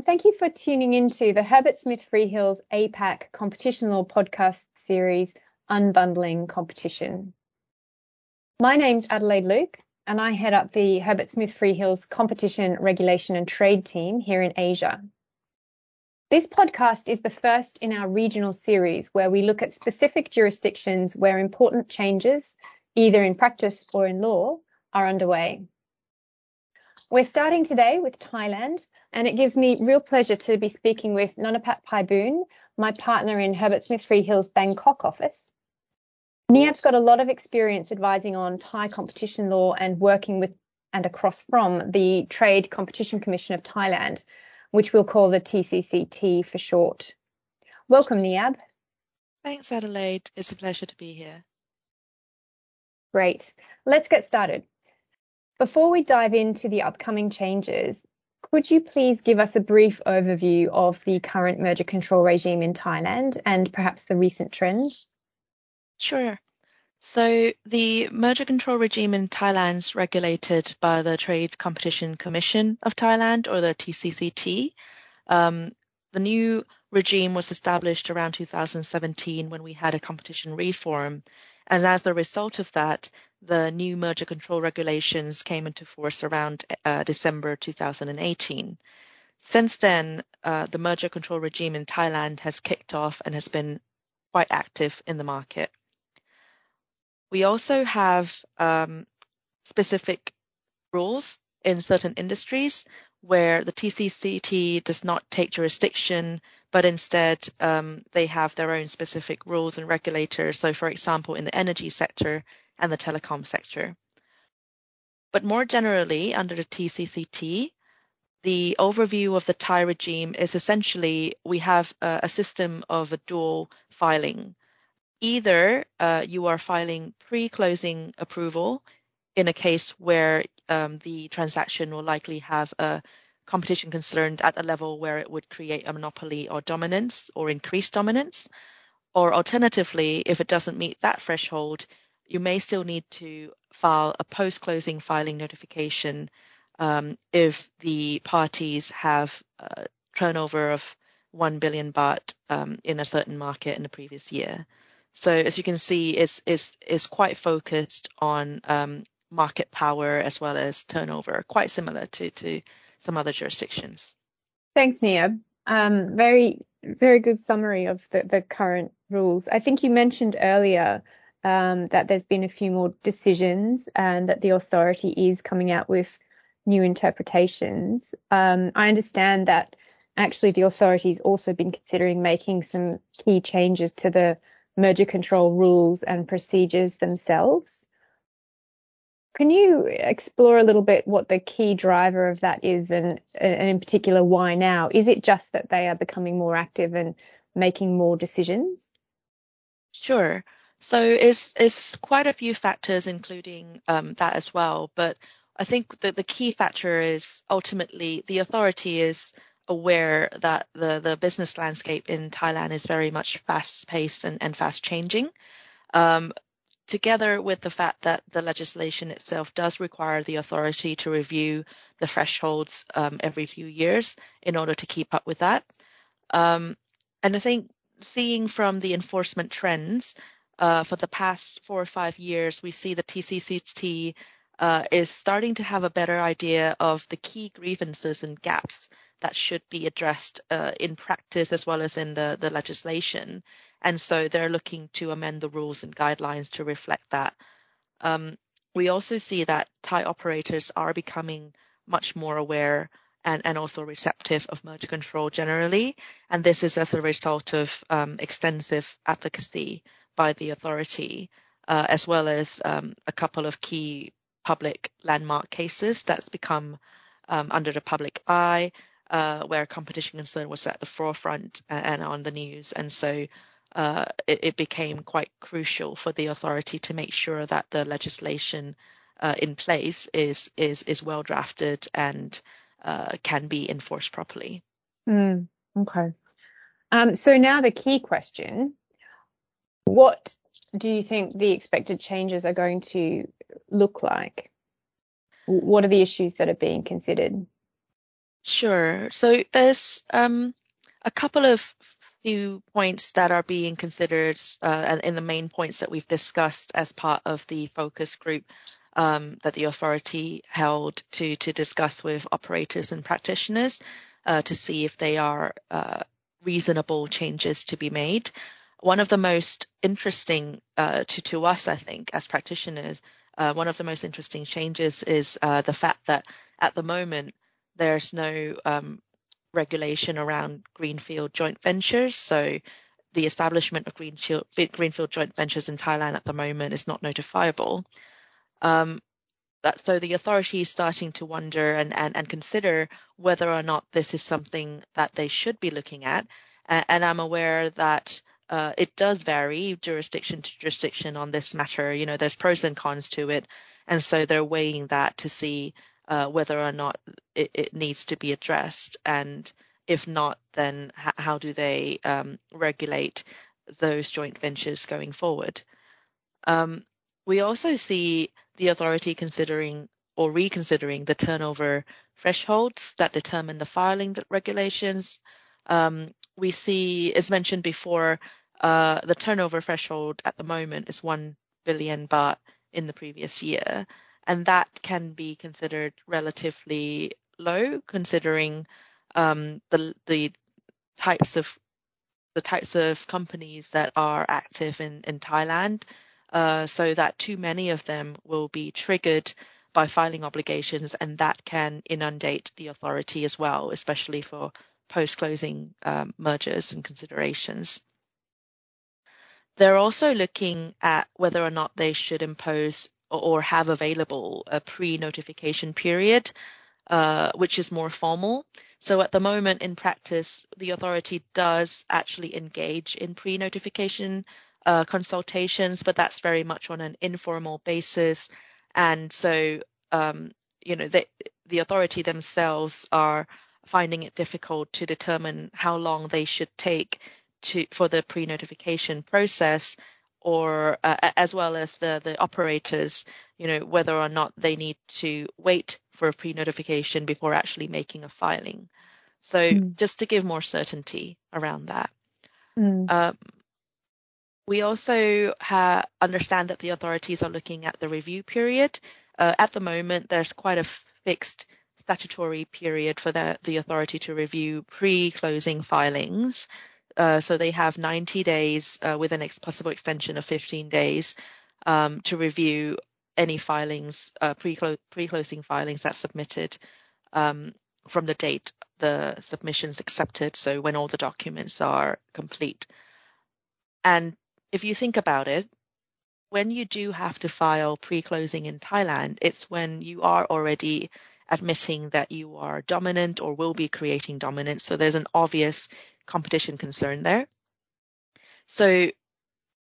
and thank you for tuning into the Herbert Smith Freehills APAC Competition Law podcast series, Unbundling Competition. My name's Adelaide Luke, and I head up the Herbert Smith Freehills Competition, Regulation and Trade team here in Asia. This podcast is the first in our regional series where we look at specific jurisdictions where important changes, either in practice or in law, are underway. We're starting today with Thailand, and it gives me real pleasure to be speaking with Nonnabhat Paiboon, my partner in Herbert Smith Freehills Bangkok office. Niab's got a lot of experience advising on Thai competition law and working with and across from the Trade Competition Commission of Thailand, which we'll call the TCCT for short. Welcome, Niab. Thanks, Adelaide. It's a pleasure to be here. Great. Let's get started. Before we dive into the upcoming changes, could you please give us a brief overview of the current merger control regime in Thailand and perhaps the recent trends? Sure. So the merger control regime in Thailand is regulated by the Trade Competition Commission of Thailand, or the TCCT. Um, the new regime was established around 2017 when we had a competition reform. And as a result of that, the new merger control regulations came into force around uh, December 2018. Since then, uh, the merger control regime in Thailand has kicked off and has been quite active in the market. We also have um, specific rules in certain industries where the TCCT does not take jurisdiction, but instead um, they have their own specific rules and regulators. So, for example, in the energy sector and the telecom sector. But more generally, under the TCCT, the overview of the Thai regime is essentially we have a, a system of a dual filing. Either uh, you are filing pre-closing approval in a case where um, the transaction will likely have a competition concerned at a level where it would create a monopoly or dominance or increased dominance. Or alternatively, if it doesn't meet that threshold, you may still need to file a post-closing filing notification um, if the parties have a turnover of 1 billion baht um, in a certain market in the previous year. So as you can see, it's, it's, it's quite focused on um, market power as well as turnover, quite similar to, to some other jurisdictions. Thanks, Niab. Um, very, very good summary of the, the current rules. I think you mentioned earlier um, that there's been a few more decisions and that the authority is coming out with new interpretations. Um, I understand that actually the authority's also been considering making some key changes to the merger control rules and procedures themselves. Can you explore a little bit what the key driver of that is and, and in particular why now? Is it just that they are becoming more active and making more decisions? Sure. So it's it's quite a few factors, including um, that as well. But I think that the key factor is ultimately the authority is aware that the the business landscape in Thailand is very much fast paced and, and fast changing. Um, together with the fact that the legislation itself does require the authority to review the thresholds um, every few years in order to keep up with that. Um, and I think seeing from the enforcement trends, uh, for the past four or five years, we see the TCCT uh, is starting to have a better idea of the key grievances and gaps that should be addressed uh, in practice as well as in the, the legislation. And so they're looking to amend the rules and guidelines to reflect that. Um, we also see that Thai operators are becoming much more aware and, and also receptive of merger control generally. And this is as a result of um, extensive advocacy by the authority, uh, as well as um, a couple of key public landmark cases that's become um, under the public eye, uh, where competition concern was at the forefront and, and on the news. And so uh, it, it, became quite crucial for the authority to make sure that the legislation uh, in place is is is well drafted and uh, can be enforced properly. Mm, okay. Um, so now the key question what do you think the expected changes are going to look like? What are the issues that are being considered? Sure. So there's um, a couple of few points that are being considered uh, in the main points that we've discussed as part of the focus group um, that the authority held to to discuss with operators and practitioners uh, to see if they are uh, reasonable changes to be made. One of the most interesting uh, to to us, I think, as practitioners, uh, one of the most interesting changes is uh, the fact that at the moment there's no um, regulation around greenfield joint ventures. So the establishment of greenfield, greenfield joint ventures in Thailand at the moment is not notifiable. Um, that, so the authority is starting to wonder and, and, and consider whether or not this is something that they should be looking at. And, and I'm aware that uh, it does vary jurisdiction to jurisdiction on this matter. You know, there's pros and cons to it. And so they're weighing that to see uh, whether or not it, it, needs to be addressed. And if not, then h- how do they um, regulate those joint ventures going forward? Um, we also see the authority considering or reconsidering the turnover thresholds that determine the filing regulations. Um, we see, as mentioned before, uh, the turnover threshold at the moment is 1 billion baht in the previous year, and that can be considered relatively low considering um, the the types of the types of companies that are active in, in Thailand uh, so that too many of them will be triggered by filing obligations, and that can inundate the authority as well, especially for post-closing um, mergers and considerations. They're also looking at whether or not they should impose or have available a pre-notification period, uh, which is more formal. So at the moment in practice, the authority does actually engage in pre-notification uh, consultations, but that's very much on an informal basis. And so, um, you know, the authority themselves are finding it difficult to determine how long they should take to for the pre-notification process or uh, as well as the the operators you know whether or not they need to wait for a pre-notification before actually making a filing so mm. just to give more certainty around that mm. um, we also ha- understand that the authorities are looking at the review period. Uh, at the moment, there's quite a fixed statutory period for the, the authority to review pre-closing filings. Uh, so they have 90 days uh, with an ex- possible extension of 15 days um, to review any filings, uh, pre-closing filings that's submitted um, from the date the submission's accepted. So when all the documents are complete. And if you think about it, when you do have to file pre-closing in Thailand, it's when you are already admitting that you are dominant or will be creating dominance. So there's an obvious competition concern there. So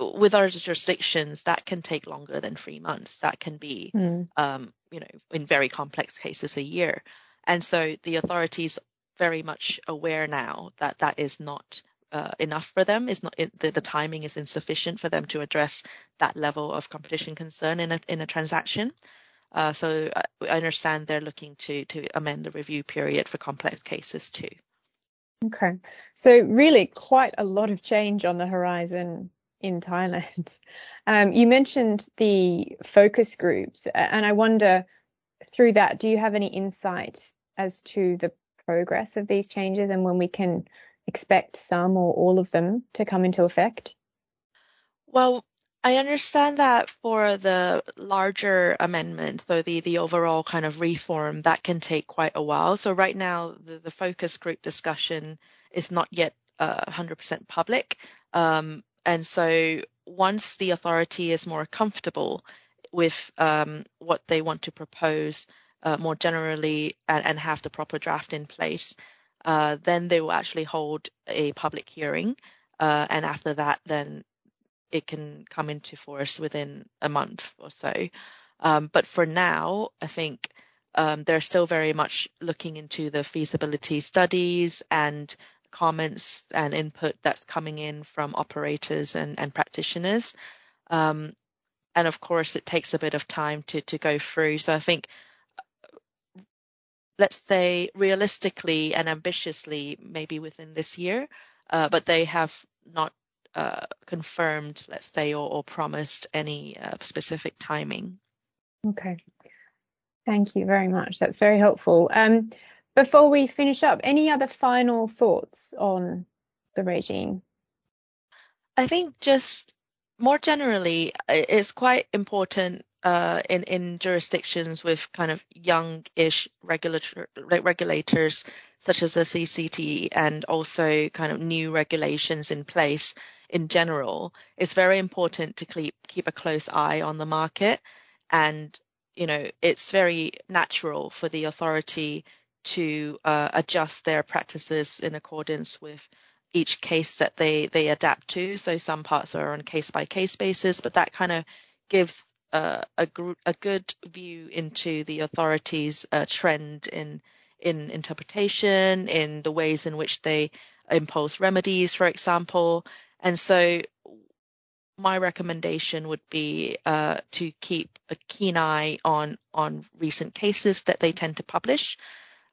with our jurisdictions, that can take longer than three months. That can be, mm. um, you know, in very complex cases, a year. And so the authorities very much aware now that that is not uh, enough for them. Is not the, the timing is insufficient for them to address that level of competition concern in a in a transaction. Uh, so I, I understand they're looking to to amend the review period for complex cases too. Okay, so really quite a lot of change on the horizon in Thailand. Um, you mentioned the focus groups, and I wonder through that, do you have any insight as to the progress of these changes and when we can expect some or all of them to come into effect? Well, I understand that for the larger amendments, so the, the overall kind of reform, that can take quite a while. So right now, the, the focus group discussion is not yet uh, 100% public. Um, and so once the authority is more comfortable with um, what they want to propose uh, more generally and, and, have the proper draft in place, uh, then they will actually hold a public hearing. Uh, and after that, then it can come into force within a month or so. Um, but for now, I think um, they're still very much looking into the feasibility studies and comments and input that's coming in from operators and, and practitioners. Um, and of course, it takes a bit of time to, to go through. So I think let's say, realistically and ambitiously, maybe within this year, uh, but they have not uh, confirmed, let's say, or, or promised any uh, specific timing. Okay. Thank you very much. That's very helpful. Um, before we finish up, any other final thoughts on the regime? I think just more generally, it's quite important uh, in in jurisdictions with kind of young-ish regulator, regulators such as the CCT and also kind of new regulations in place in general. It's very important to keep keep a close eye on the market, and you know it's very natural for the authority to uh, adjust their practices in accordance with each case that they they adapt to. So some parts are on case by case basis, but that kind of gives uh, a gr- a good view into the authorities' uh, trend in in interpretation, in the ways in which they impose remedies, for example. And so my recommendation would be uh, to keep a keen eye on on recent cases that they tend to publish,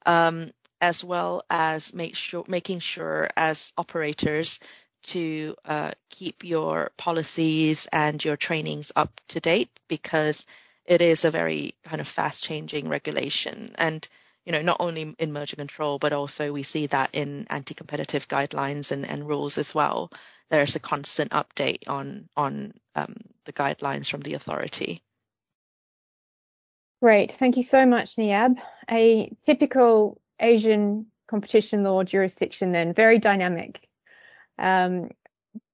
um, as well as make sure making sure as operators to uh, keep your policies and your trainings up to date because it is a very kind of fast changing regulation. And you know not only in merger control but also we see that in anti-competitive guidelines and, and rules as well. There's a constant update on on um, the guidelines from the authority. Great. Thank you so much niab. A typical asian competition law jurisdiction then very dynamic. Um,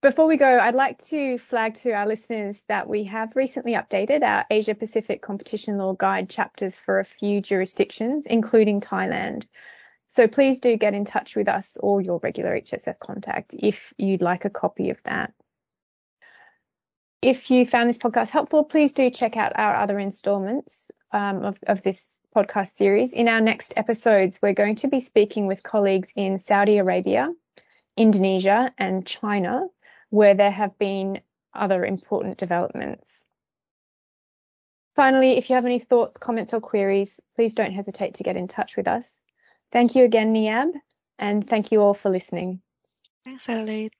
before we go, I'd like to flag to our listeners that we have recently updated our Asia Pacific Competition Law Guide chapters for a few jurisdictions, including Thailand. So please do get in touch with us or your regular HSF contact if you'd like a copy of that. If you found this podcast helpful, please do check out our other installments um, of, of this podcast series. In our next episodes, we're going to be speaking with colleagues in Saudi Arabia, Indonesia and China, where there have been other important developments. Finally, if you have any thoughts, comments, or queries, please don't hesitate to get in touch with us. Thank you again, Niab, and thank you all for listening. Thanks, Adelaide.